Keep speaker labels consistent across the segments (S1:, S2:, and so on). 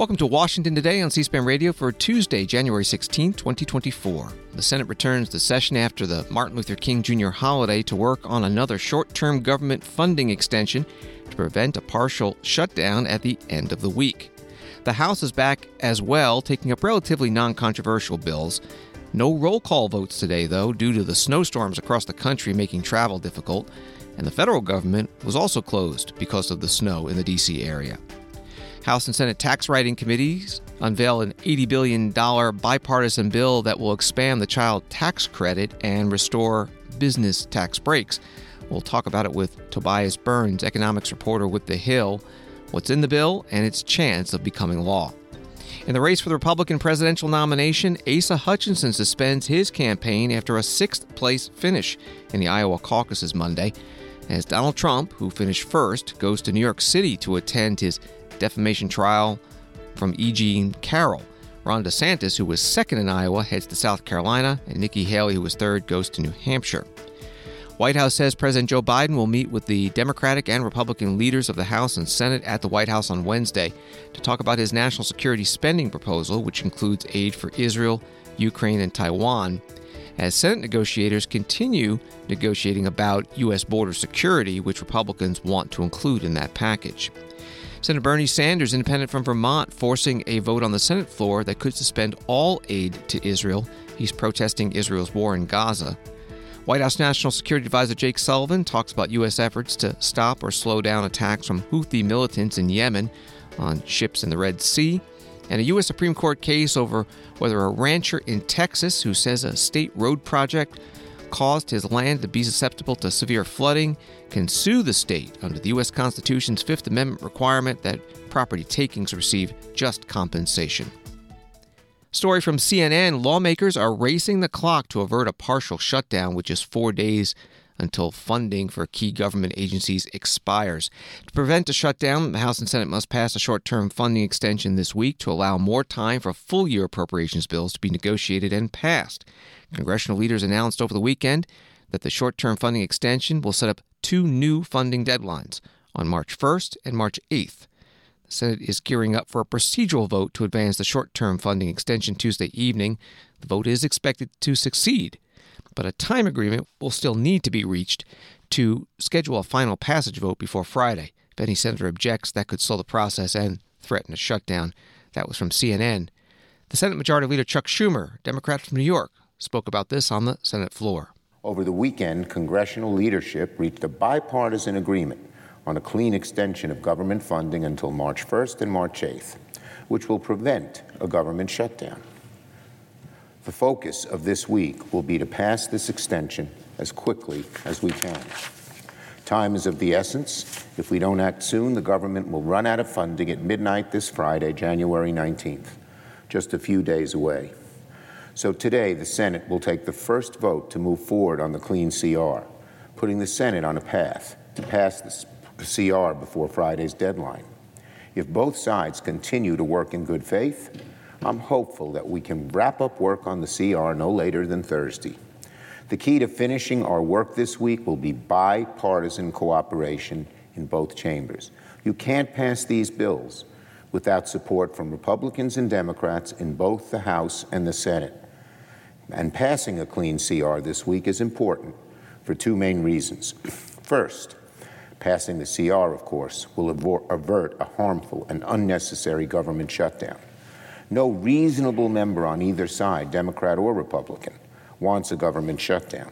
S1: Welcome to Washington Today on C SPAN Radio for Tuesday, January 16, 2024. The Senate returns to session after the Martin Luther King Jr. holiday to work on another short term government funding extension to prevent a partial shutdown at the end of the week. The House is back as well, taking up relatively non controversial bills. No roll call votes today, though, due to the snowstorms across the country making travel difficult, and the federal government was also closed because of the snow in the D.C. area. House and Senate tax writing committees unveil an $80 billion bipartisan bill that will expand the child tax credit and restore business tax breaks. We'll talk about it with Tobias Burns, economics reporter with The Hill, what's in the bill, and its chance of becoming law. In the race for the Republican presidential nomination, Asa Hutchinson suspends his campaign after a sixth place finish in the Iowa caucuses Monday. As Donald Trump, who finished first, goes to New York City to attend his defamation trial from E. Jean Carroll. Ron DeSantis, who was second in Iowa, heads to South Carolina, and Nikki Haley, who was third, goes to New Hampshire. White House says President Joe Biden will meet with the Democratic and Republican leaders of the House and Senate at the White House on Wednesday to talk about his national security spending proposal, which includes aid for Israel, Ukraine, and Taiwan, as Senate negotiators continue negotiating about U.S. border security, which Republicans want to include in that package. Senator Bernie Sanders, independent from Vermont, forcing a vote on the Senate floor that could suspend all aid to Israel. He's protesting Israel's war in Gaza. White House National Security Advisor Jake Sullivan talks about U.S. efforts to stop or slow down attacks from Houthi militants in Yemen on ships in the Red Sea, and a U.S. Supreme Court case over whether a rancher in Texas who says a state road project caused his land to be susceptible to severe flooding can sue the state under the U.S. Constitution's Fifth Amendment requirement that property takings receive just compensation. Story from CNN lawmakers are racing the clock to avert a partial shutdown which is four days until funding for key government agencies expires. To prevent a shutdown, the House and Senate must pass a short term funding extension this week to allow more time for full year appropriations bills to be negotiated and passed. Congressional leaders announced over the weekend that the short term funding extension will set up two new funding deadlines on March 1st and March 8th. The Senate is gearing up for a procedural vote to advance the short term funding extension Tuesday evening. The vote is expected to succeed but a time agreement will still need to be reached to schedule a final passage vote before Friday. If any senator objects, that could slow the process and threaten a shutdown. That was from CNN. The Senate Majority Leader Chuck Schumer, Democrat from New York, spoke about this on the Senate floor.
S2: Over the weekend, congressional leadership reached a bipartisan agreement on a clean extension of government funding until March 1st and March 8th, which will prevent a government shutdown. The focus of this week will be to pass this extension as quickly as we can. Time is of the essence. If we don't act soon, the government will run out of funding at midnight this Friday, January 19th, just a few days away. So today, the Senate will take the first vote to move forward on the Clean CR, putting the Senate on a path to pass the CR before Friday's deadline. If both sides continue to work in good faith, I'm hopeful that we can wrap up work on the CR no later than Thursday. The key to finishing our work this week will be bipartisan cooperation in both chambers. You can't pass these bills without support from Republicans and Democrats in both the House and the Senate. And passing a clean CR this week is important for two main reasons. First, passing the CR, of course, will avert a harmful and unnecessary government shutdown. No reasonable member on either side, Democrat or Republican, wants a government shutdown.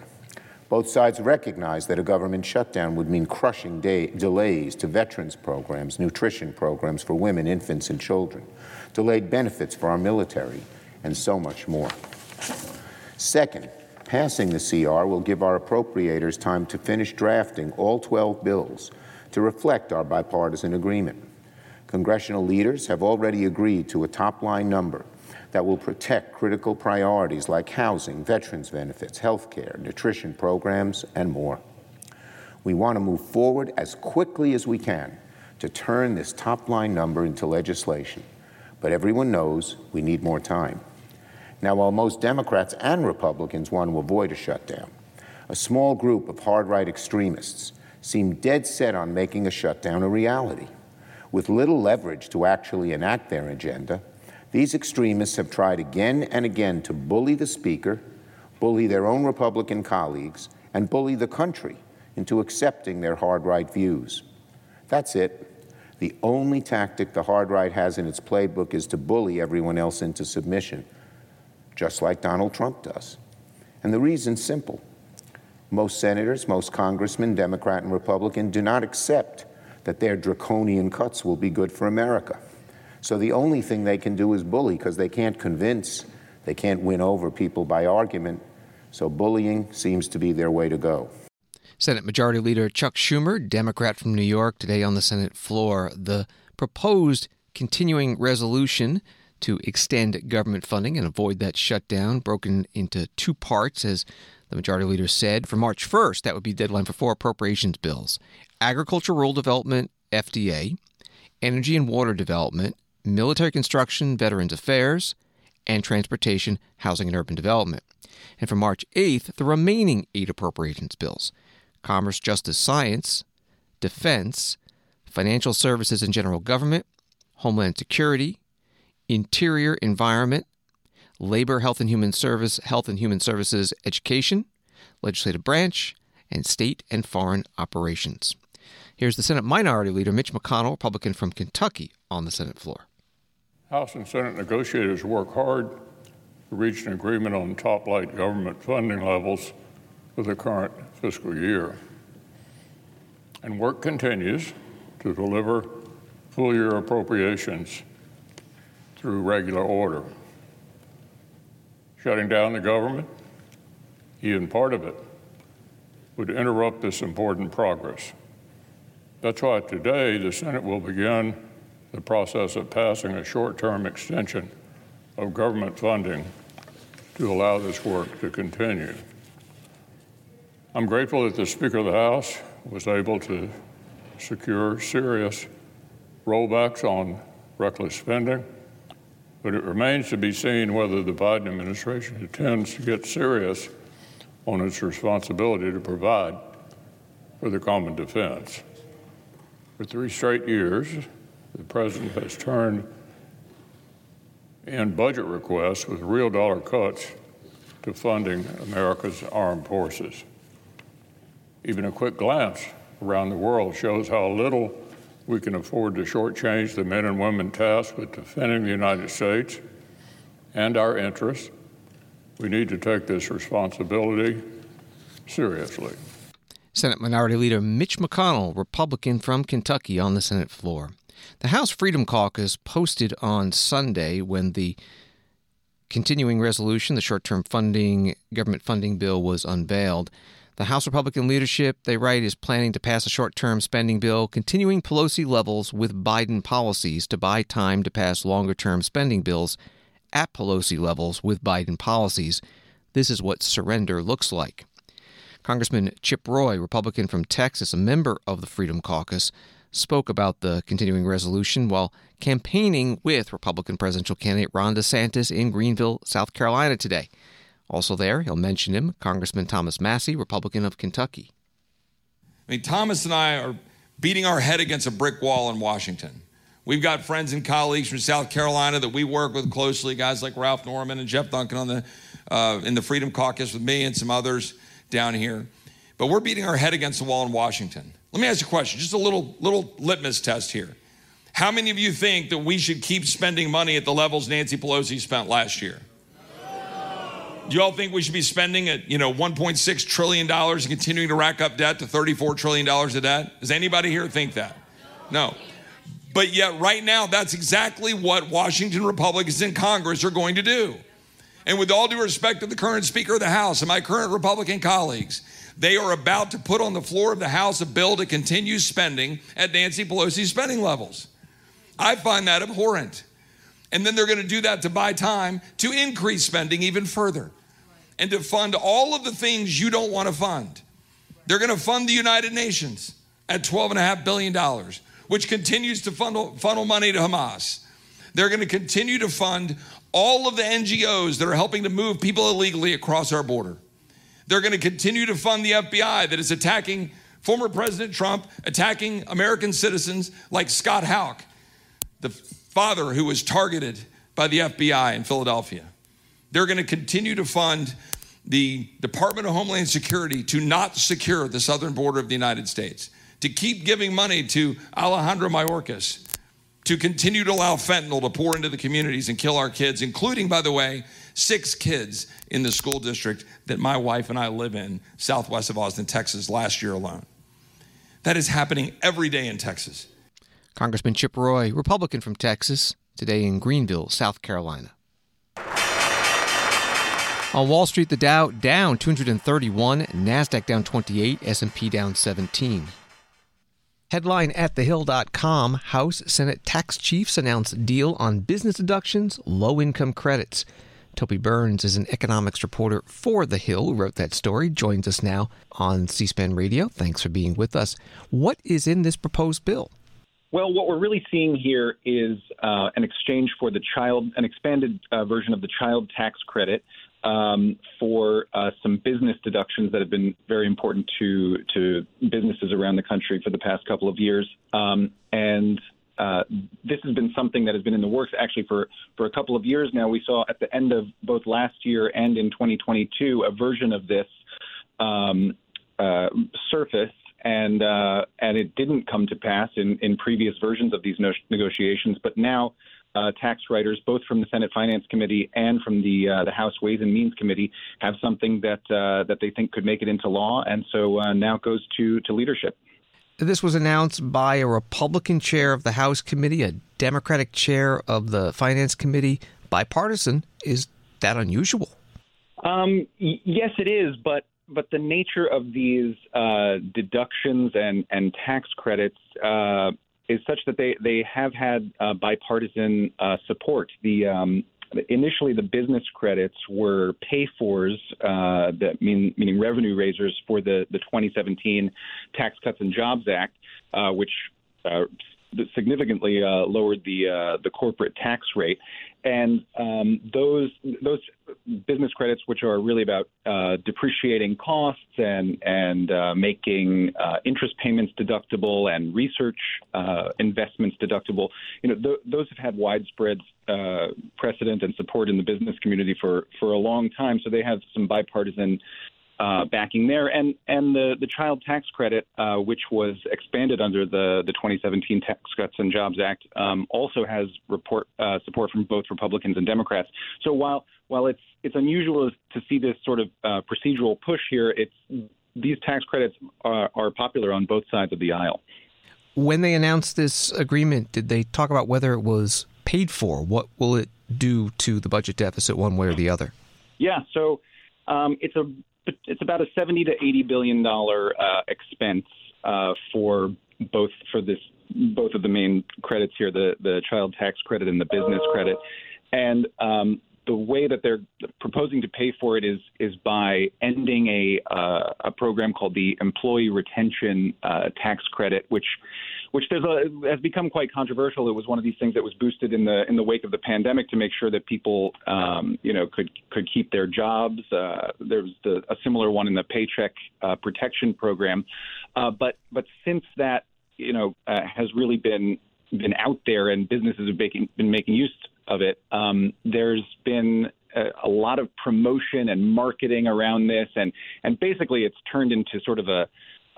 S2: Both sides recognize that a government shutdown would mean crushing delays to veterans programs, nutrition programs for women, infants, and children, delayed benefits for our military, and so much more. Second, passing the CR will give our appropriators time to finish drafting all 12 bills to reflect our bipartisan agreement. Congressional leaders have already agreed to a top line number that will protect critical priorities like housing, veterans benefits, health care, nutrition programs, and more. We want to move forward as quickly as we can to turn this top line number into legislation. But everyone knows we need more time. Now, while most Democrats and Republicans want to avoid a shutdown, a small group of hard right extremists seem dead set on making a shutdown a reality. With little leverage to actually enact their agenda, these extremists have tried again and again to bully the Speaker, bully their own Republican colleagues, and bully the country into accepting their hard right views. That's it. The only tactic the hard right has in its playbook is to bully everyone else into submission, just like Donald Trump does. And the reason's simple. Most senators, most congressmen, Democrat and Republican, do not accept that their draconian cuts will be good for America. So the only thing they can do is bully because they can't convince, they can't win over people by argument. So bullying seems to be their way to go.
S1: Senate Majority Leader Chuck Schumer, Democrat from New York, today on the Senate floor. The proposed continuing resolution to extend government funding and avoid that shutdown broken into two parts, as the Majority Leader said. For March 1st, that would be deadline for four appropriations bills agriculture, rural development, FDA, energy and water development, military construction, veterans affairs, and transportation, housing, and urban development. And for March 8th, the remaining eight appropriations bills commerce, justice, science, defense, financial services and general government, homeland security, interior environment, labor, health and human service, health and human services, education, legislative branch, and state and foreign operations. Here's the Senate Minority Leader Mitch McConnell, Republican from Kentucky, on the Senate floor.
S3: House and Senate negotiators work hard to reach an agreement on top line government funding levels for the current fiscal year. And work continues to deliver full year appropriations through regular order. Shutting down the government, even part of it, would interrupt this important progress. That's why today the Senate will begin the process of passing a short term extension of government funding to allow this work to continue. I'm grateful that the Speaker of the House was able to secure serious rollbacks on reckless spending, but it remains to be seen whether the Biden administration intends to get serious on its responsibility to provide for the common defense. For three straight years, the president has turned in budget requests with real dollar cuts to funding America's armed forces. Even a quick glance around the world shows how little we can afford to shortchange the men and women tasked with defending the United States and our interests. We need to take this responsibility seriously.
S1: Senate Minority Leader Mitch McConnell, Republican from Kentucky, on the Senate floor. The House Freedom Caucus posted on Sunday when the continuing resolution, the short term funding, government funding bill, was unveiled. The House Republican leadership, they write, is planning to pass a short term spending bill continuing Pelosi levels with Biden policies to buy time to pass longer term spending bills at Pelosi levels with Biden policies. This is what surrender looks like. Congressman Chip Roy, Republican from Texas, a member of the Freedom Caucus, spoke about the continuing resolution while campaigning with Republican presidential candidate Ron DeSantis in Greenville, South Carolina today. Also there, he'll mention him, Congressman Thomas Massie, Republican of Kentucky.
S4: I mean, Thomas and I are beating our head against a brick wall in Washington. We've got friends and colleagues from South Carolina that we work with closely, guys like Ralph Norman and Jeff Duncan on the uh, in the Freedom Caucus with me and some others down here. But we're beating our head against the wall in Washington. Let me ask you a question, just a little little litmus test here. How many of you think that we should keep spending money at the levels Nancy Pelosi spent last year? Do you all think we should be spending at, you know, 1.6 trillion dollars and continuing to rack up debt to 34 trillion dollars of debt? Does anybody here think that? No. But yet right now that's exactly what Washington Republicans in Congress are going to do. And with all due respect to the current Speaker of the House and my current Republican colleagues, they are about to put on the floor of the House a bill to continue spending at Nancy Pelosi's spending levels. I find that abhorrent. And then they're going to do that to buy time to increase spending even further and to fund all of the things you don't want to fund. They're going to fund the United Nations at $12.5 billion, which continues to funnel, funnel money to Hamas. They're going to continue to fund all of the NGOs that are helping to move people illegally across our border. They're going to continue to fund the FBI that is attacking former President Trump, attacking American citizens like Scott Houck, the father who was targeted by the FBI in Philadelphia. They're going to continue to fund the Department of Homeland Security to not secure the southern border of the United States, to keep giving money to Alejandro Mayorkas, to continue to allow fentanyl to pour into the communities and kill our kids, including, by the way, six kids in the school district that my wife and I live in, southwest of Austin, Texas, last year alone. That is happening every day in Texas.
S1: Congressman Chip Roy, Republican from Texas, today in Greenville, South Carolina. On Wall Street, the Dow down 231, Nasdaq down 28, S&P down 17. Headline at thehill.com House Senate tax chiefs announce deal on business deductions, low income credits. Toby Burns is an economics reporter for The Hill who wrote that story, joins us now on C SPAN Radio. Thanks for being with us. What is in this proposed bill?
S5: Well, what we're really seeing here is uh, an exchange for the child, an expanded uh, version of the child tax credit um, for uh, some business deductions that have been very important to to businesses around the country for the past couple of years. Um, and uh, this has been something that has been in the works actually for, for a couple of years now. We saw at the end of both last year and in 2022 a version of this um, uh, surface, and uh, and it didn't come to pass in, in previous versions of these no- negotiations. But now uh, tax writers, both from the Senate Finance Committee and from the uh, the House Ways and Means Committee, have something that uh, that they think could make it into law, and so uh, now it goes to to leadership.
S1: This was announced by a Republican chair of the House Committee, a Democratic chair of the Finance Committee. Bipartisan is that unusual?
S5: Um, y- yes, it is, but but the nature of these uh, deductions and and tax credits uh, is such that they they have had uh, bipartisan uh, support. The um, initially the business credits were pay-fors, uh, that mean meaning revenue raisers for the the 2017 Tax Cuts and Jobs Act, uh, which uh, significantly uh, lowered the the corporate tax rate, and um, those those business credits, which are really about uh, depreciating costs and and uh, making uh, interest payments deductible and research uh, investments deductible, you know th- those have had widespread precedent and support in the business community for for a long time. So they have some bipartisan uh, backing there, and and the the child tax credit, uh, which was expanded under the the 2017 Tax Cuts and Jobs Act, um, also has report uh, support from both Republicans and Democrats. So while while it's it's unusual to see this sort of uh, procedural push here, it's these tax credits are, are popular on both sides of the aisle.
S1: When they announced this agreement, did they talk about whether it was paid for? What will it do to the budget deficit, one way or the other?
S5: Yeah, so um, it's a it's about a 70 to 80 billion dollar uh, expense uh, for both for this both of the main credits here, the the child tax credit and the business credit, and um, the way that they're proposing to pay for it is is by ending a uh, a program called the Employee Retention uh, Tax Credit, which which a, has become quite controversial. It was one of these things that was boosted in the in the wake of the pandemic to make sure that people, um, you know, could could keep their jobs. Uh, there was the, a similar one in the Paycheck uh, Protection Program, uh, but but since that, you know, uh, has really been been out there and businesses have been making use of it. Um, there's been a, a lot of promotion and marketing around this, and and basically it's turned into sort of a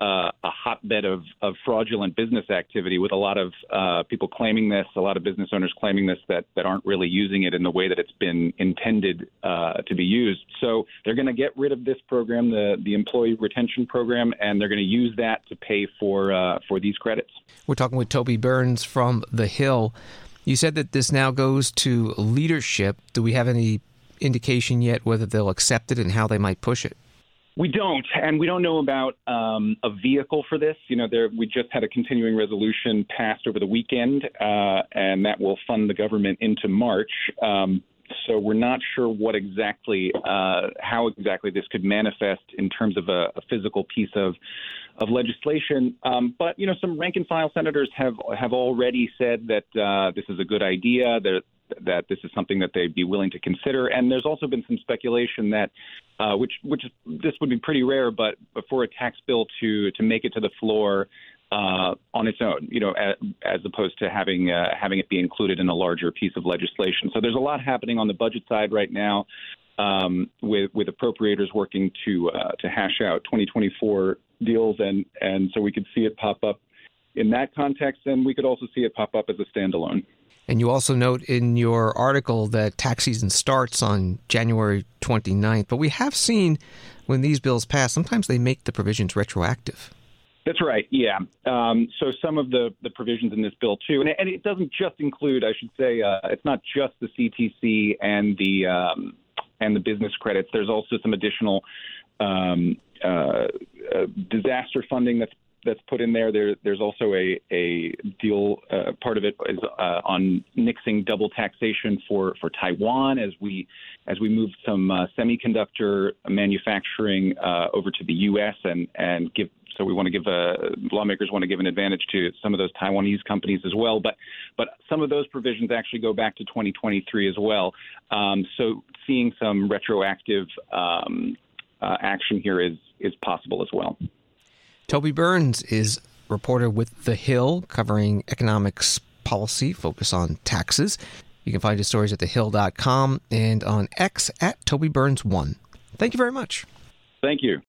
S5: uh, a hotbed of, of fraudulent business activity with a lot of uh, people claiming this, a lot of business owners claiming this that, that aren't really using it in the way that it's been intended uh, to be used. So they're going to get rid of this program, the, the employee retention program, and they're going to use that to pay for, uh, for these credits.
S1: We're talking with Toby Burns from The Hill. You said that this now goes to leadership. Do we have any indication yet whether they'll accept it and how they might push it?
S5: We don't, and we don't know about um, a vehicle for this. You know, there, we just had a continuing resolution passed over the weekend, uh, and that will fund the government into March. Um, so we're not sure what exactly, uh, how exactly this could manifest in terms of a, a physical piece of of legislation. Um, but you know, some rank and file senators have have already said that uh, this is a good idea. That that this is something that they'd be willing to consider. And there's also been some speculation that, uh, which which this would be pretty rare, but, for a tax bill to to make it to the floor. Uh, on its own, you know, as, as opposed to having uh, having it be included in a larger piece of legislation. So there's a lot happening on the budget side right now, um, with with appropriators working to uh, to hash out 2024 deals, and and so we could see it pop up in that context, and we could also see it pop up as a standalone.
S1: And you also note in your article that tax season starts on January 29th. But we have seen when these bills pass, sometimes they make the provisions retroactive.
S5: That's right. Yeah. Um, so some of the, the provisions in this bill too, and it, and it doesn't just include, I should say, uh, it's not just the CTC and the um, and the business credits. There's also some additional um, uh, uh, disaster funding that's that's put in there. There, there's also a a deal. Uh, part of it is uh, on nixing double taxation for for Taiwan as we as we move some uh, semiconductor manufacturing uh, over to the U.S. and and give. So we want to give lawmakers want to give an advantage to some of those Taiwanese companies as well. But but some of those provisions actually go back to 2023 as well. Um, so seeing some retroactive um, action here is is possible as well.
S1: Toby Burns is reporter with The Hill, covering economics policy, focus on taxes. You can find his stories at thehill.com and on X at Toby Burns1. Thank you very much.
S5: Thank you.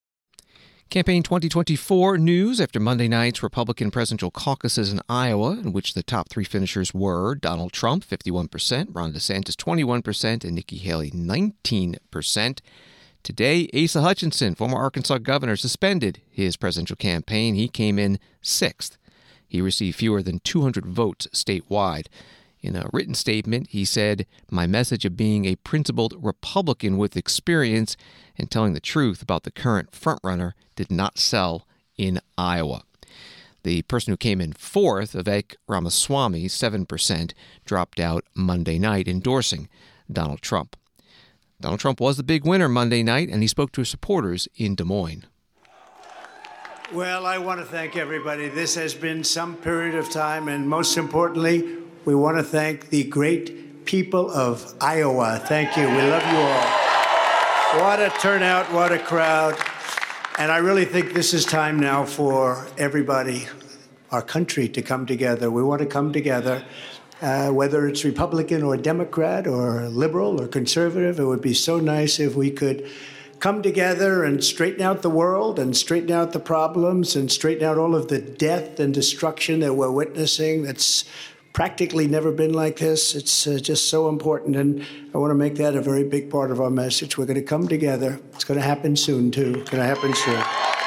S1: Campaign 2024 news after Monday night's Republican presidential caucuses in Iowa, in which the top three finishers were Donald Trump, 51%, Ron DeSantis, 21%, and Nikki Haley, 19%. Today, Asa Hutchinson, former Arkansas governor, suspended his presidential campaign. He came in sixth. He received fewer than 200 votes statewide. In a written statement, he said, My message of being a principled Republican with experience and telling the truth about the current frontrunner did not sell in Iowa. The person who came in fourth, Vivek Ramaswamy, 7%, dropped out Monday night, endorsing Donald Trump. Donald Trump was the big winner Monday night, and he spoke to his supporters in Des Moines.
S6: Well, I want to thank everybody. This has been some period of time, and most importantly, we want to thank the great people of Iowa. Thank you. We love you all. What a turnout, what a crowd. And I really think this is time now for everybody, our country, to come together. We want to come together uh, whether it's Republican or Democrat or liberal or conservative. It would be so nice if we could come together and straighten out the world and straighten out the problems and straighten out all of the death and destruction that we're witnessing. That's practically never been like this. It's uh, just so important. And I want to make that a very big part of our message. We're going to come together. It's going to happen soon, too. It's going to happen soon.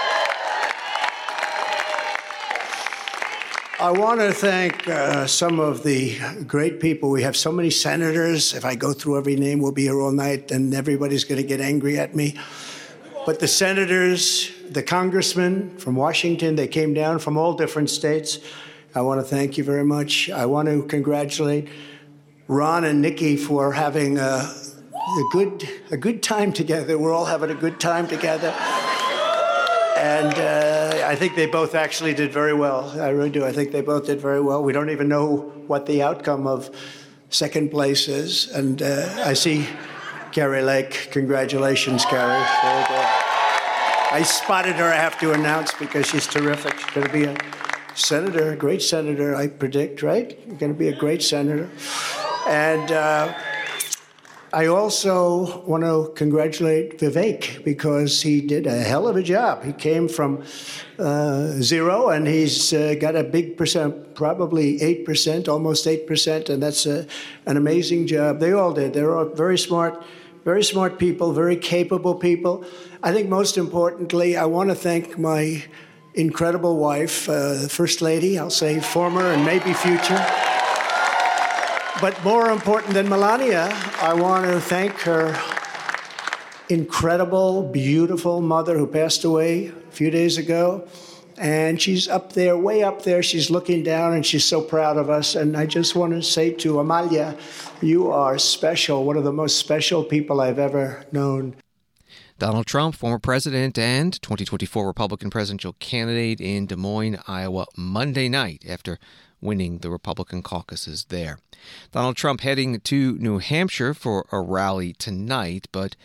S6: I want to thank uh, some of the great people. We have so many senators. If I go through every name, we'll be here all night and everybody's going to get angry at me. But the senators, the congressmen from Washington, they came down from all different states. I want to thank you very much. I want to congratulate Ron and Nikki for having a, a good a good time together. We're all having a good time together. And uh, I think they both actually did very well. I really do. I think they both did very well. We don't even know what the outcome of second place is. And uh, I see Kari Lake. Congratulations, Kari. I spotted her, I have to announce, because she's terrific. She's going to be a senator, a great senator, I predict, right? You're going to be a great senator. And. Uh, I also want to congratulate Vivek because he did a hell of a job. He came from uh, zero and he's uh, got a big percent, probably 8%, almost 8%, and that's a, an amazing job. They all did. They're all very smart, very smart people, very capable people. I think most importantly, I want to thank my incredible wife, uh, First Lady, I'll say former and maybe future. But more important than Melania, I want to thank her incredible, beautiful mother who passed away a few days ago. And she's up there, way up there. She's looking down and she's so proud of us. And I just want to say to Amalija, you are special, one of the most special people I've ever known.
S1: Donald Trump, former president and 2024 Republican presidential candidate in Des Moines, Iowa, Monday night after winning the Republican caucuses there. Donald Trump heading to New Hampshire for a rally tonight, but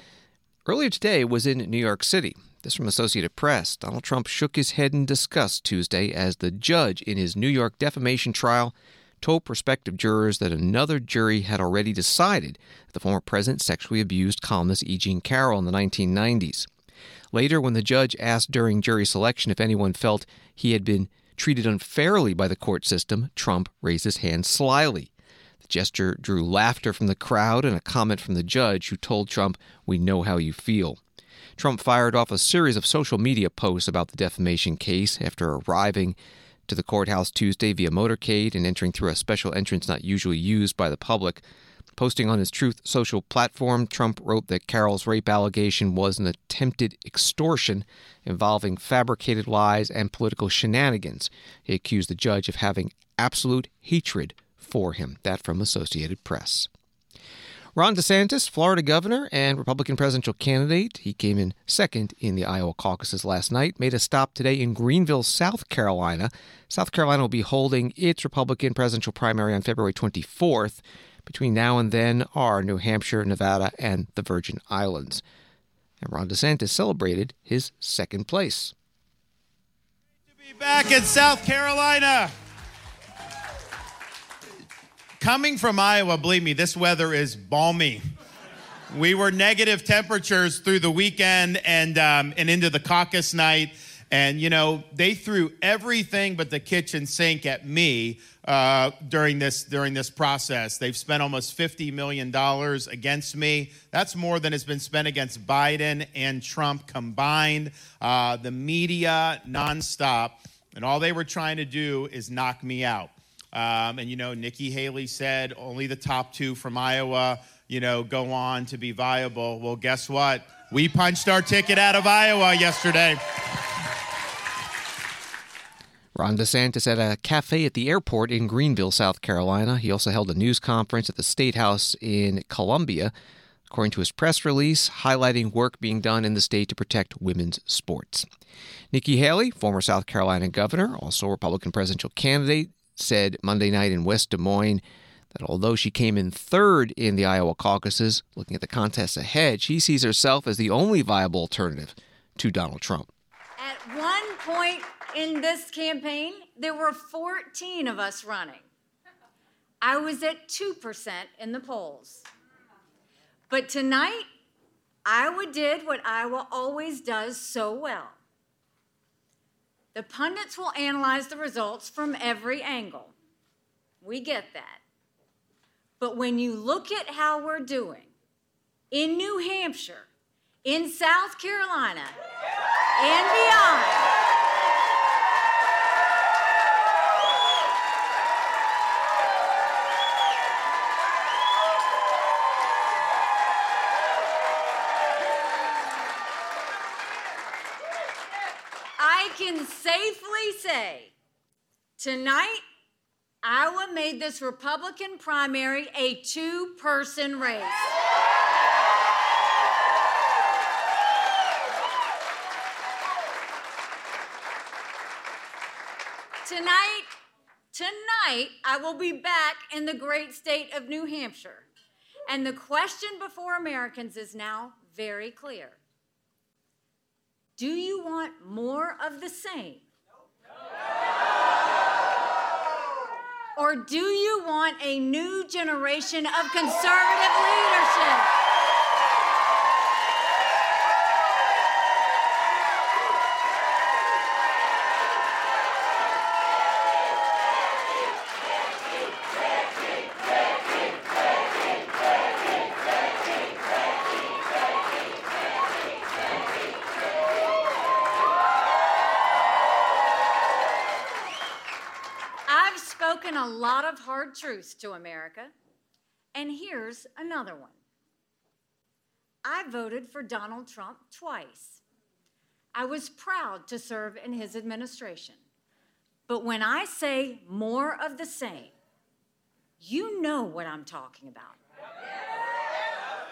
S1: earlier today was in New York City. This from Associated Press. Donald Trump shook his head in disgust Tuesday as the judge in his New York defamation trial told prospective jurors that another jury had already decided that the former president sexually abused columnist E. Jean Carroll in the 1990s. Later, when the judge asked during jury selection if anyone felt he had been treated unfairly by the court system, Trump raised his hand slyly. The gesture drew laughter from the crowd and a comment from the judge, who told Trump, We know how you feel. Trump fired off a series of social media posts about the defamation case after arriving to the courthouse Tuesday via motorcade and entering through a special entrance not usually used by the public. Posting on his Truth Social platform, Trump wrote that Carroll's rape allegation was an attempted extortion involving fabricated lies and political shenanigans. He accused the judge of having absolute hatred for him. That from Associated Press. Ron DeSantis, Florida governor and Republican presidential candidate, he came in second in the Iowa caucuses last night, made a stop today in Greenville, South Carolina. South Carolina will be holding its Republican presidential primary on February 24th. Between now and then are New Hampshire, Nevada, and the Virgin Islands. And Ron DeSantis celebrated his second place.
S7: Great To be back in South Carolina. Coming from Iowa, believe me, this weather is balmy. We were negative temperatures through the weekend and um, and into the caucus night, and you know they threw everything but the kitchen sink at me uh, during this during this process. They've spent almost fifty million dollars against me. That's more than has been spent against Biden and Trump combined. Uh, the media nonstop, and all they were trying to do is knock me out. Um, and, you know, Nikki Haley said only the top two from Iowa, you know, go on to be viable. Well, guess what? We punched our ticket out of Iowa yesterday.
S1: Ron DeSantis at a cafe at the airport in Greenville, South Carolina. He also held a news conference at the State House in Columbia, according to his press release, highlighting work being done in the state to protect women's sports. Nikki Haley, former South Carolina governor, also Republican presidential candidate, said Monday night in West Des Moines that although she came in third in the Iowa caucuses, looking at the contest ahead, she sees herself as the only viable alternative to Donald Trump.
S8: At one point in this campaign, there were 14 of us running. I was at 2% in the polls. But tonight, Iowa did what Iowa always does so well the pundits will analyze the results from every angle. We get that. But when you look at how we're doing in New Hampshire, in South Carolina, and beyond, safely say tonight, Iowa made this Republican primary a two person race. Tonight, tonight, I will be back in the great state of New Hampshire. And the question before Americans is now very clear. Do you want more of the same? Or do you want a new generation of conservative leadership? Hard truths to America, and here's another one. I voted for Donald Trump twice. I was proud to serve in his administration. But when I say more of the same, you know what I'm talking about.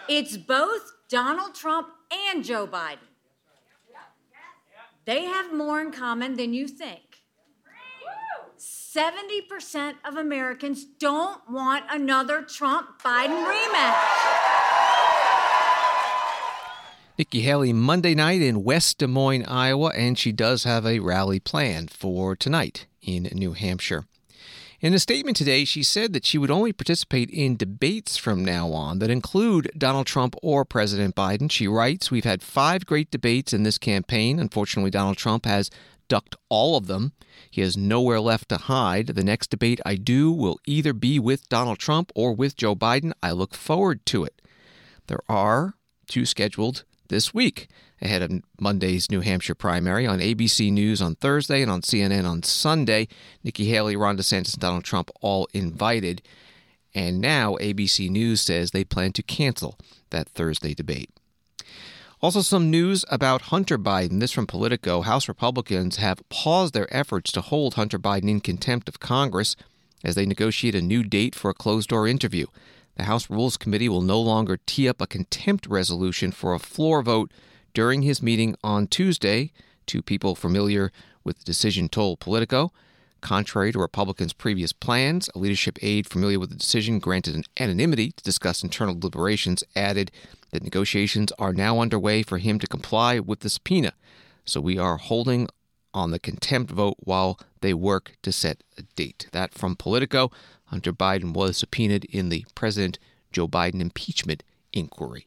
S8: It's both Donald Trump and Joe Biden. They have more in common than you think. 70% of Americans don't want another Trump Biden rematch.
S1: Nikki Haley Monday night in West Des Moines, Iowa, and she does have a rally planned for tonight in New Hampshire. In a statement today, she said that she would only participate in debates from now on that include Donald Trump or President Biden. She writes, We've had five great debates in this campaign. Unfortunately, Donald Trump has ducked all of them. He has nowhere left to hide. The next debate I do will either be with Donald Trump or with Joe Biden. I look forward to it. There are two scheduled this week ahead of Monday's New Hampshire primary on ABC News on Thursday and on CNN on Sunday. Nikki Haley, Ron DeSantis, and Donald Trump all invited. And now ABC News says they plan to cancel that Thursday debate. Also, some news about Hunter Biden. This from Politico. House Republicans have paused their efforts to hold Hunter Biden in contempt of Congress as they negotiate a new date for a closed door interview. The House Rules Committee will no longer tee up a contempt resolution for a floor vote during his meeting on Tuesday. Two people familiar with the decision told Politico. Contrary to Republicans' previous plans, a leadership aide familiar with the decision granted an anonymity to discuss internal deliberations added that negotiations are now underway for him to comply with the subpoena. So we are holding on the contempt vote while they work to set a date. That from Politico. Hunter Biden was subpoenaed in the President Joe Biden impeachment inquiry.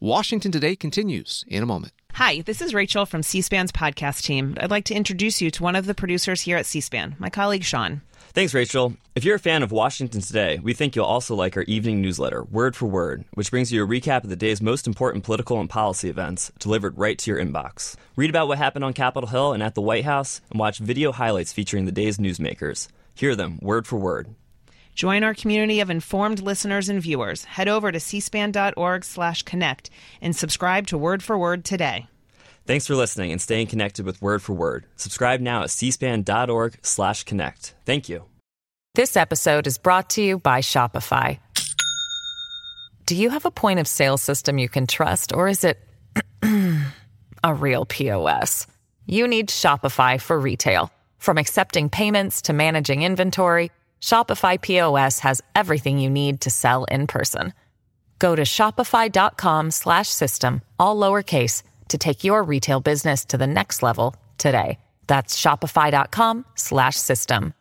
S1: Washington Today continues in a moment.
S9: Hi, this is Rachel from C SPAN's podcast team. I'd like to introduce you to one of the producers here at C SPAN, my colleague Sean.
S10: Thanks, Rachel. If you're a fan of Washington Today, we think you'll also like our evening newsletter, Word for Word, which brings you a recap of the day's most important political and policy events delivered right to your inbox. Read about what happened on Capitol Hill and at the White House, and watch video highlights featuring the day's newsmakers. Hear them word for word.
S9: Join our community of informed listeners and viewers. Head over to cspan.org/connect and subscribe to Word for Word today.
S10: Thanks for listening and staying connected with Word for Word. Subscribe now at cspan.org/connect. Thank you.
S11: This episode is brought to you by Shopify. Do you have a point of sale system you can trust, or is it a real POS? You need Shopify for retail. From accepting payments to managing inventory. Shopify POS has everything you need to sell in person. Go to shopify.com slash system, all lowercase to take your retail business to the next level today. That's shopify.com slash system.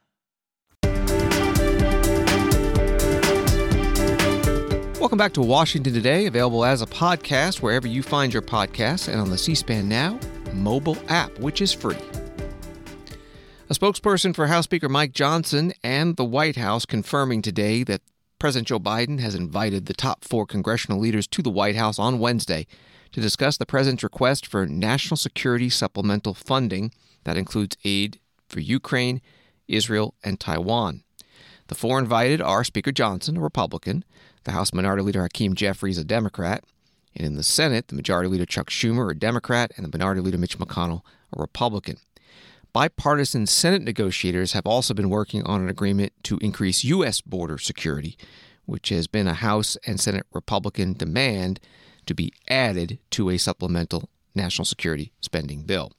S1: Welcome back to Washington Today, available as a podcast wherever you find your podcasts and on the C-SPAN Now mobile app, which is free. A spokesperson for House Speaker Mike Johnson and the White House confirming today that President Joe Biden has invited the top four congressional leaders to the White House on Wednesday to discuss the president's request for national security supplemental funding that includes aid for Ukraine, Israel, and Taiwan. The four invited are Speaker Johnson, a Republican, the House Minority Leader Hakeem Jeffries, a Democrat, and in the Senate, the Majority Leader Chuck Schumer, a Democrat, and the Minority Leader Mitch McConnell, a Republican. Bipartisan Senate negotiators have also been working on an agreement to increase U.S. border security, which has been a House and Senate Republican demand to be added to a supplemental national security spending bill.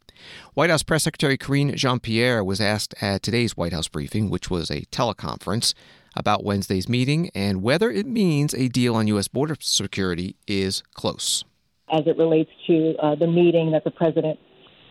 S1: White House Press Secretary Karine Jean Pierre was asked at today's White House briefing, which was a teleconference, about Wednesday's meeting and whether it means a deal on U.S. border security is close.
S12: As it relates to uh, the meeting that the president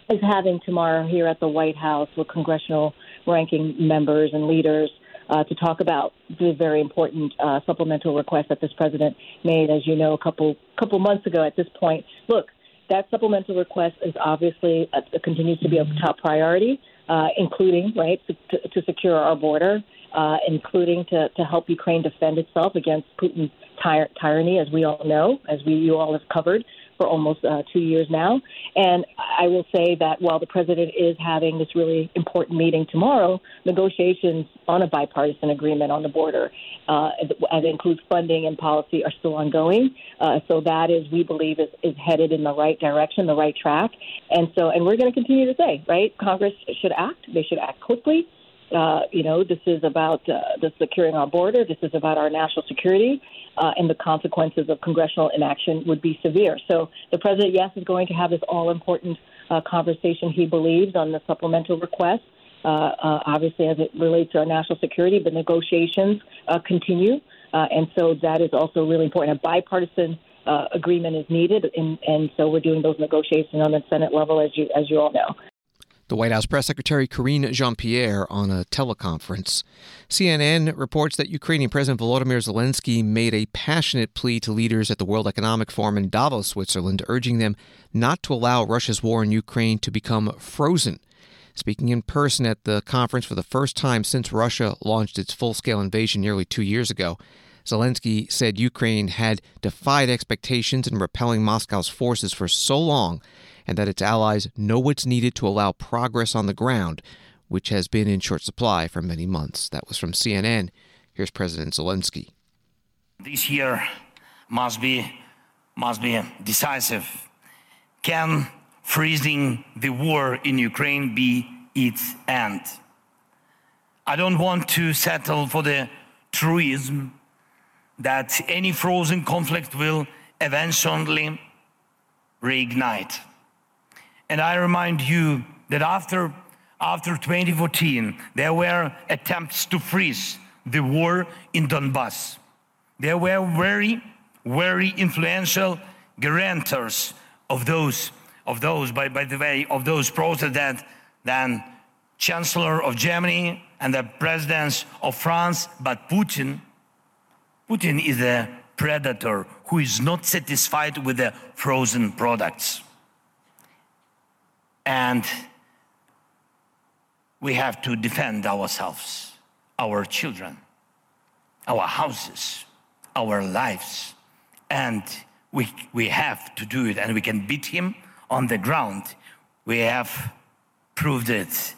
S12: is having tomorrow here at the White House with congressional ranking members and leaders uh, to talk about the very important uh, supplemental request that this president made, as you know, a couple couple months ago. At this point, look, that supplemental request is obviously uh, continues to be a top priority, uh, including right to, to, secure our border, uh, including to, to help Ukraine defend itself against Putin's ty- tyranny, as we all know, as we you all have covered for almost uh, two years now. And I will say that while the president is having this really important meeting tomorrow, negotiations on a bipartisan agreement on the border, uh, as includes funding and policy, are still ongoing. Uh, so that is, we believe, is, is headed in the right direction, the right track. And so, and we're going to continue to say, right, Congress should act. They should act quickly. Uh, you know, this is about uh, the securing our border. This is about our national security, uh, and the consequences of congressional inaction would be severe. So the president, yes, is going to have this all-important uh, conversation. He believes on the supplemental request. Uh, uh, obviously, as it relates to our national security, the negotiations uh continue, uh and so that is also really important. A bipartisan uh agreement is needed, and, and so we're doing those negotiations on the Senate level, as you as you all know.
S1: The White House Press Secretary Karine Jean Pierre on a teleconference. CNN reports that Ukrainian President Volodymyr Zelensky made a passionate plea to leaders at the World Economic Forum in Davos, Switzerland, urging them not to allow Russia's war in Ukraine to become frozen. Speaking in person at the conference for the first time since Russia launched its full scale invasion nearly two years ago, Zelensky said Ukraine had defied expectations in repelling Moscow's forces for so long and that its allies know what's needed to allow progress on the ground, which has been in short supply for many months. That was from CNN. Here's President Zelensky.
S13: This year must be must be decisive. Can freezing the war in Ukraine be its end? I don't want to settle for the truism that any frozen conflict will eventually reignite. And I remind you that after, after 2014, there were attempts to freeze the war in Donbass. There were very, very influential guarantors of those, of those, by, by the way, of those processes that then Chancellor of Germany and the presidents of France, but Putin, Putin is a predator who is not satisfied with the frozen products. And we have to defend ourselves, our children, our houses, our lives. And we, we have to do it, and we can beat him on the ground. We have proved it,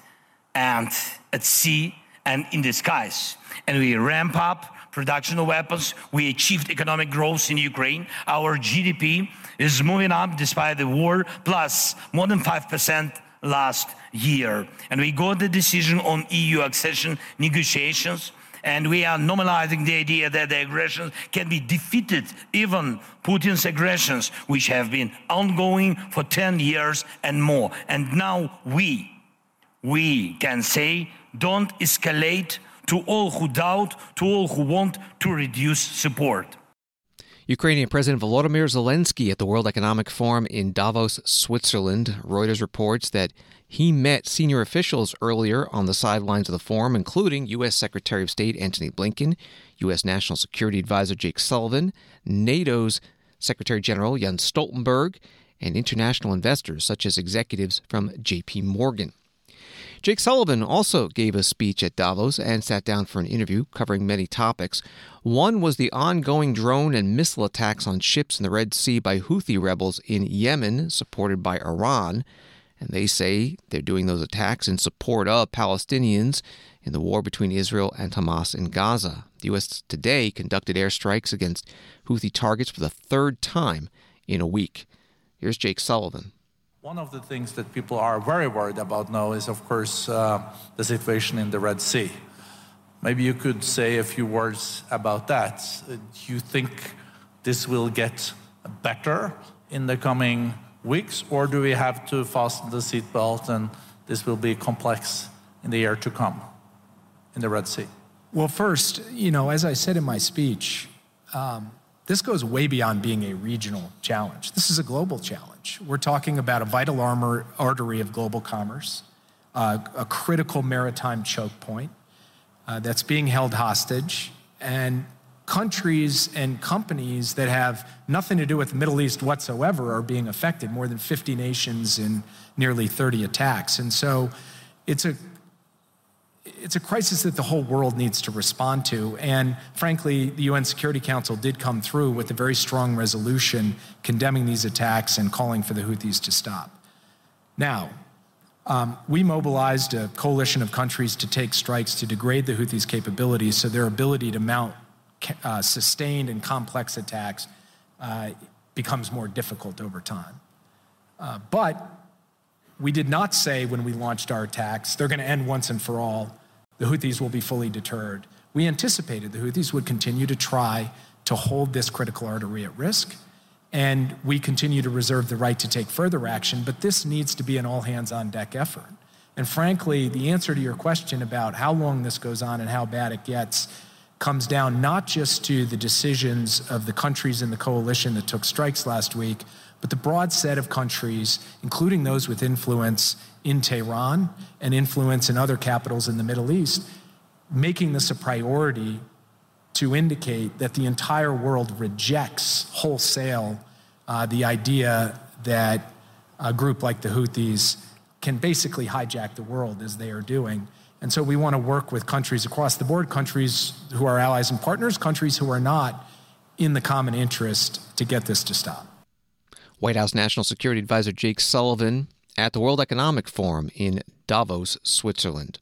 S13: and at sea and in the skies. And we ramp up production of weapons. We achieved economic growth in Ukraine. Our GDP is moving up despite the war, plus more than 5% last year. And we got the decision on EU accession negotiations. And we are normalizing the idea that the aggressions can be defeated, even Putin's aggressions, which have been ongoing for 10 years and more. And now we, we can say, don't escalate to all who doubt, to all who want to reduce support.
S1: Ukrainian President Volodymyr Zelensky at the World Economic Forum in Davos, Switzerland. Reuters reports that he met senior officials earlier on the sidelines of the forum, including U.S. Secretary of State Antony Blinken, U.S. National Security Advisor Jake Sullivan, NATO's Secretary General Jens Stoltenberg, and international investors such as executives from J.P. Morgan. Jake Sullivan also gave a speech at Davos and sat down for an interview covering many topics. One was the ongoing drone and missile attacks on ships in the Red Sea by Houthi rebels in Yemen, supported by Iran. And they say they're doing those attacks in support of Palestinians in the war between Israel and Hamas in Gaza. The U.S. today conducted airstrikes against Houthi targets for the third time in a week. Here's Jake Sullivan.
S14: One of the things that people are very worried about now is, of course, uh, the situation in the Red Sea. Maybe you could say a few words about that. Do you think this will get better in the coming weeks, or do we have to fasten the seatbelt and this will be complex in the year to come in the Red Sea?
S15: Well, first, you know, as I said in my speech, um, this goes way beyond being a regional challenge. This is a global challenge. We're talking about a vital armor, artery of global commerce, uh, a critical maritime choke point uh, that's being held hostage, and countries and companies that have nothing to do with the Middle East whatsoever are being affected. More than 50 nations in nearly 30 attacks. And so it's a it's a crisis that the whole world needs to respond to. And frankly, the UN Security Council did come through with a very strong resolution condemning these attacks and calling for the Houthis to stop. Now, um, we mobilized a coalition of countries to take strikes to degrade the Houthis' capabilities so their ability to mount uh, sustained and complex attacks uh, becomes more difficult over time. Uh, but we did not say when we launched our attacks, they're going to end once and for all. The Houthis will be fully deterred. We anticipated the Houthis would continue to try to hold this critical artery at risk. And we continue to reserve the right to take further action, but this needs to be an all hands on deck effort. And frankly, the answer to your question about how long this goes on and how bad it gets comes down not just to the decisions of the countries in the coalition that took strikes last week, but the broad set of countries, including those with influence in Tehran and influence in other capitals in the Middle East, making this a priority to indicate that the entire world rejects wholesale uh, the idea that a group like the Houthis can basically hijack the world as they are doing. And so we want to work with countries across the board, countries who are allies and partners, countries who are not, in the common interest to get this to stop.
S1: White House National Security Advisor Jake Sullivan at the World Economic Forum in Davos, Switzerland.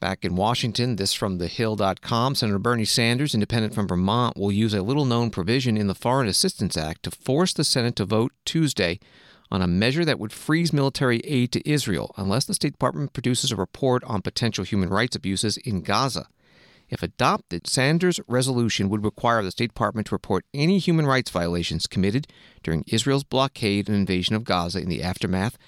S1: Back in Washington, this from TheHill.com. Senator Bernie Sanders, independent from Vermont, will use a little known provision in the Foreign Assistance Act to force the Senate to vote Tuesday on a measure that would freeze military aid to Israel unless the State Department produces a report on potential human rights abuses in Gaza. If adopted, Sanders' resolution would require the State Department to report any human rights violations committed during Israel's blockade and invasion of Gaza in the aftermath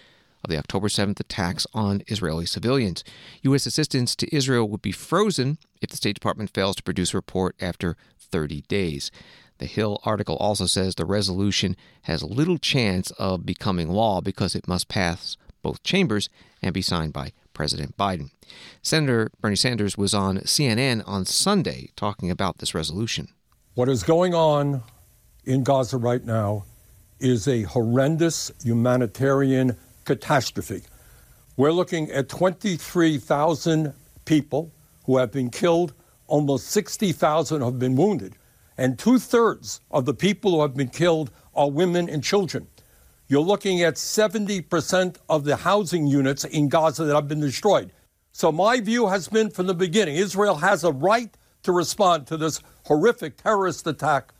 S1: of the October 7th attacks on Israeli civilians. U.S. assistance to Israel would be frozen if the State Department fails to produce a report after 30 days. The Hill article also says the resolution has little chance of becoming law because it must pass both chambers and be signed by President Biden. Senator Bernie Sanders was on CNN on Sunday talking about this resolution.
S16: What is going on in Gaza right now is a horrendous humanitarian catastrophe. We're looking at 23,000 people who have been killed, almost 60,000 have been wounded, and two thirds of the people who have been killed are women and children you're looking at 70% of the housing units in Gaza that have been destroyed. So, my view has been from the beginning Israel has a right to respond to this horrific terrorist attack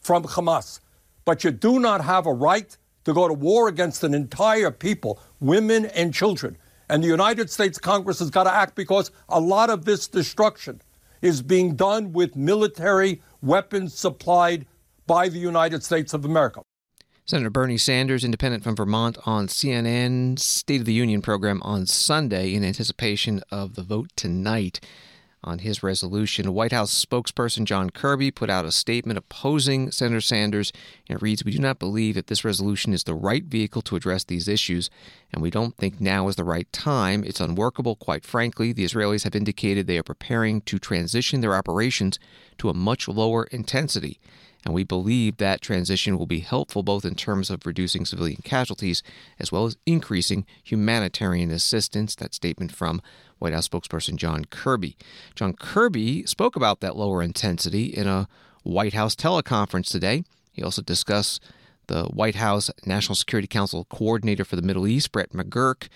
S16: from Hamas. But you do not have a right to go to war against an entire people, women and children. And the United States Congress has got to act because a lot of this destruction is being done with military weapons supplied by the United States of America.
S1: Senator Bernie Sanders, independent from Vermont, on CNN's State of the Union program on Sunday in anticipation of the vote tonight on his resolution. White House spokesperson John Kirby put out a statement opposing Senator Sanders. And it reads We do not believe that this resolution is the right vehicle to address these issues, and we don't think now is the right time. It's unworkable, quite frankly. The Israelis have indicated they are preparing to transition their operations to a much lower intensity and we believe that transition will be helpful both in terms of reducing civilian casualties as well as increasing humanitarian assistance. That statement from White House spokesperson John Kirby. John Kirby spoke about that lower intensity in a White House teleconference today. He also discussed the White House National Security Council coordinator for the Middle East, Brett McGurk,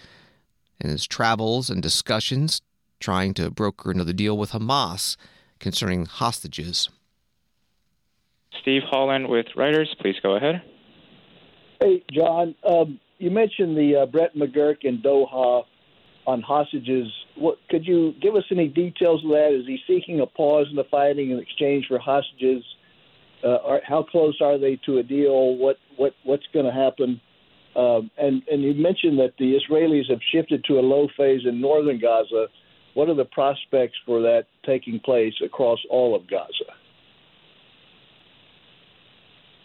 S1: and his travels and discussions trying to broker another deal with Hamas concerning hostages.
S17: Steve Holland with Reuters. Please go ahead.
S18: Hey, John. Um, you mentioned the uh, Brett McGurk in Doha on hostages. What could you give us any details of that? Is he seeking a pause in the fighting in exchange for hostages? Uh, are, how close are they to a deal? What what what's going to happen? Um, and and you mentioned that the Israelis have shifted to a low phase in northern Gaza. What are the prospects for that taking place across all of Gaza?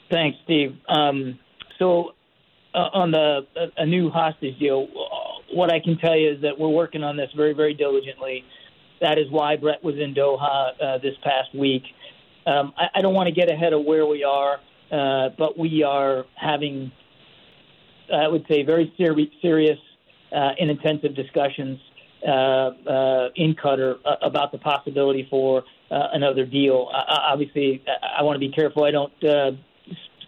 S19: Thanks, Steve. Um, so, uh, on the a new hostage deal, what I can tell you is that we're working on this very, very diligently. That is why Brett was in Doha uh, this past week. Um, I, I, don't want to get ahead of where we are, uh, but we are having, I would say, very ser- serious uh, and intensive discussions uh, uh, in Qatar about the possibility for another deal. obviously, I, I want to be careful. I don't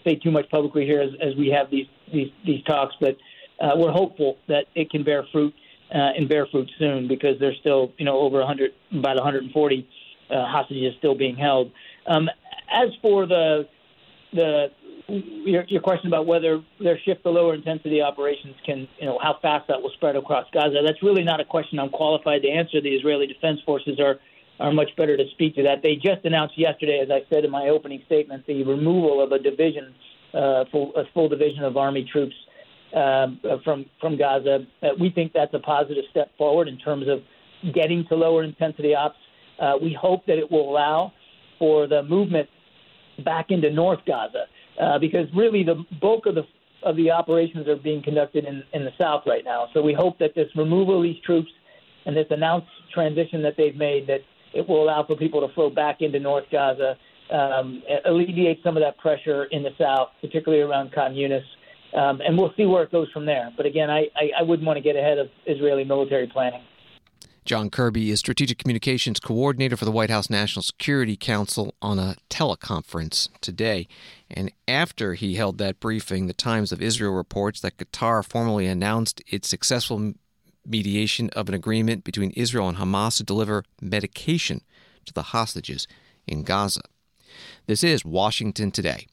S19: say too much publicly here as, as we have these these, these talks, but uh, we're hopeful that it can bear fruit uh, and bear fruit soon because there's still you know over 100 about 140 uh, hostages still being held. Um, as for the the your, your question about whether their shift to lower intensity operations can, you know, how fast that will spread across Gaza, that's really not a question I'm qualified to answer. The Israeli Defense Forces are are much better to speak to that. They just announced yesterday, as I said in my opening statement, the removal of a division, uh, full, a full division of Army troops uh, from from Gaza. Uh, we think that's a positive step forward in terms of getting to lower intensity ops. Uh, we hope that it will allow for the movement back into North Gaza, uh, because really the bulk of the of the operations are being conducted in, in the south right now. So we hope that this removal of these troops and this announced transition that they've made that it will allow for people to flow back into North Gaza, um, alleviate some of that pressure in the south, particularly around Khan Yunis. Um, and we'll see where it goes from there. But again, I, I, I wouldn't want to get ahead of Israeli military planning.
S1: John Kirby is Strategic Communications Coordinator for the White House National Security Council on a teleconference today. And after he held that briefing, the Times of Israel reports that Qatar formally announced its successful mediation of an agreement between Israel and Hamas to deliver medication to the hostages in Gaza. This is Washington Today.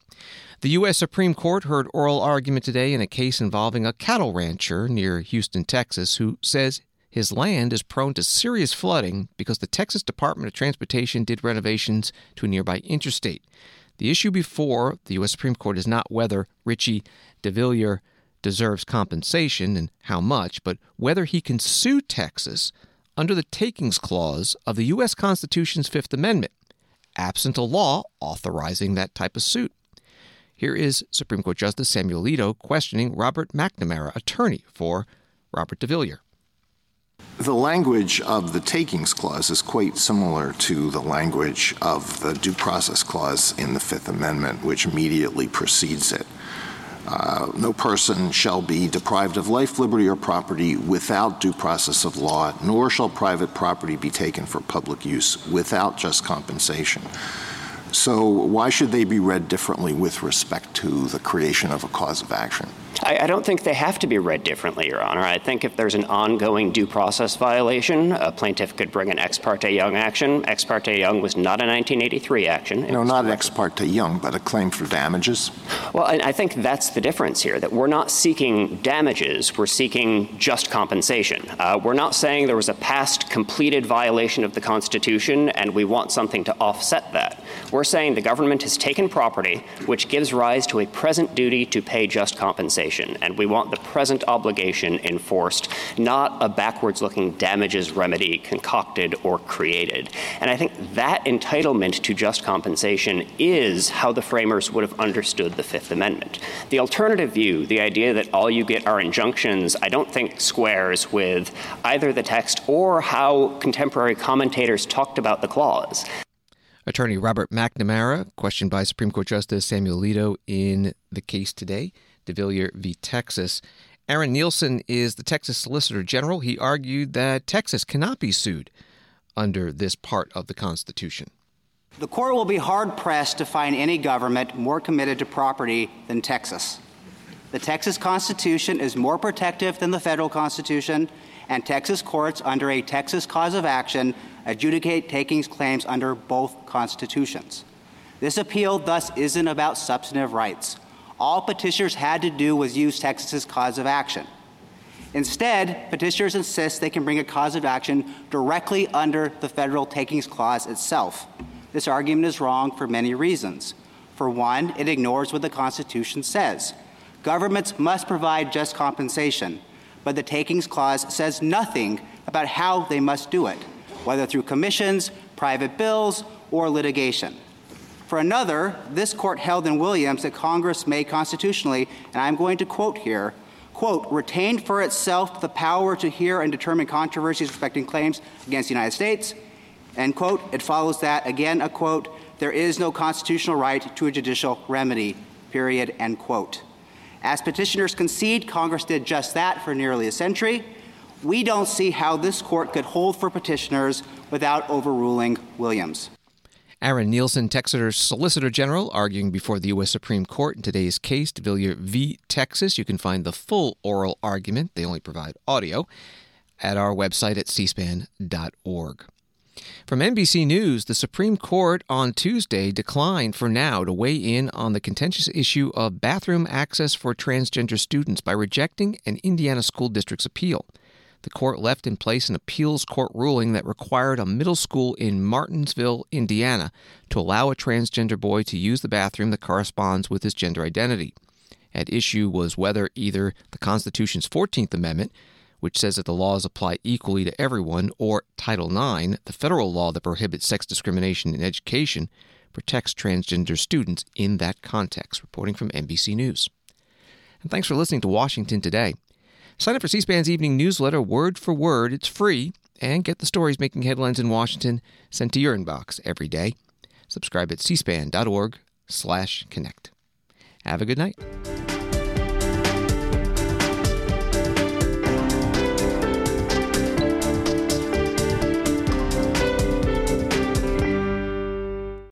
S1: The U.S. Supreme Court heard oral argument today in a case involving a cattle rancher near Houston, Texas, who says his land is prone to serious flooding because the Texas Department of Transportation did renovations to a nearby interstate. The issue before the U.S. Supreme Court is not whether Richie DeVillier deserves compensation and how much, but whether he can sue Texas under the takings clause of the U.S. Constitution's Fifth Amendment, absent a law authorizing that type of suit. Here is Supreme Court Justice Samuel Alito questioning Robert McNamara, attorney for Robert DeVillier.
S20: The language of the takings clause is quite similar to the language of the due process clause in the Fifth Amendment, which immediately precedes it. Uh, no person shall be deprived of life, liberty, or property without due process of law, nor shall private property be taken for public use without just compensation. So, why should they be read differently with respect to the creation of a cause of action?
S21: I, I, don't think they have to be read differently, Your Honor. I think if there's an ongoing due process violation, a plaintiff could bring an ex parte Young action. Ex parte Young was not a 1983 action.
S20: It no, not an ex parte Young, but a claim for damages.
S21: Well, I think that's the difference here, that we're not seeking damages, we're seeking just compensation. Uh, we're not saying there was a past completed violation of the Constitution and we want something to offset that. We're saying the government has taken property which gives rise to a present duty to pay just compensation compensation, and we want the present obligation enforced, not a backwards looking damages remedy concocted or created. And I think that entitlement to just compensation is how the framers would have understood the Fifth Amendment. The alternative view, the idea that all you get are injunctions, I don't think squares with either the text or how contemporary commentators talked about the clause.
S1: Attorney Robert McNamara, questioned by Supreme Court Justice Samuel Alito in the case today. DeVillier v. Texas. Aaron Nielsen is the Texas Solicitor General. He argued that Texas cannot be sued under this part of the Constitution.
S22: The court will be hard pressed to find any government more committed to property than Texas. The Texas Constitution is more protective than the federal Constitution, and Texas courts, under a Texas cause of action, adjudicate takings claims under both constitutions. This appeal thus isn't about substantive rights all petitioners had to do was use Texas's cause of action. Instead, petitioners insist they can bring a cause of action directly under the federal takings clause itself. This argument is wrong for many reasons. For one, it ignores what the Constitution says. Governments must provide just compensation, but the takings clause says nothing about how they must do it, whether through commissions, private bills, or litigation. For another, this court held in Williams that Congress may constitutionally, and I'm going to quote here, quote, retain for itself the power to hear and determine controversies respecting claims against the United States, end quote. It follows that, again, a quote, there is no constitutional right to a judicial remedy, period, end quote. As petitioners concede, Congress did just that for nearly a century. we don't see how this court could hold for petitioners without overruling Williams.
S1: Aaron Nielsen, Texas's Solicitor General, arguing before the U.S. Supreme Court in today's case, DeVillier v. Texas. You can find the full oral argument, they only provide audio, at our website at cspan.org. From NBC News, the Supreme Court on Tuesday declined for now to weigh in on the contentious issue of bathroom access for transgender students by rejecting an Indiana school district's appeal. The court left in place an appeals court ruling that required a middle school in Martinsville, Indiana, to allow a transgender boy to use the bathroom that corresponds with his gender identity. At issue was whether either the Constitution's 14th Amendment, which says that the laws apply equally to everyone, or Title IX, the federal law that prohibits sex discrimination in education, protects transgender students in that context. Reporting from NBC News. And thanks for listening to Washington Today. Sign up for C SPAN's evening newsletter, word for word. It's free, and get the stories making headlines in Washington sent to your inbox every day. Subscribe at cspan.org slash connect. Have a good night.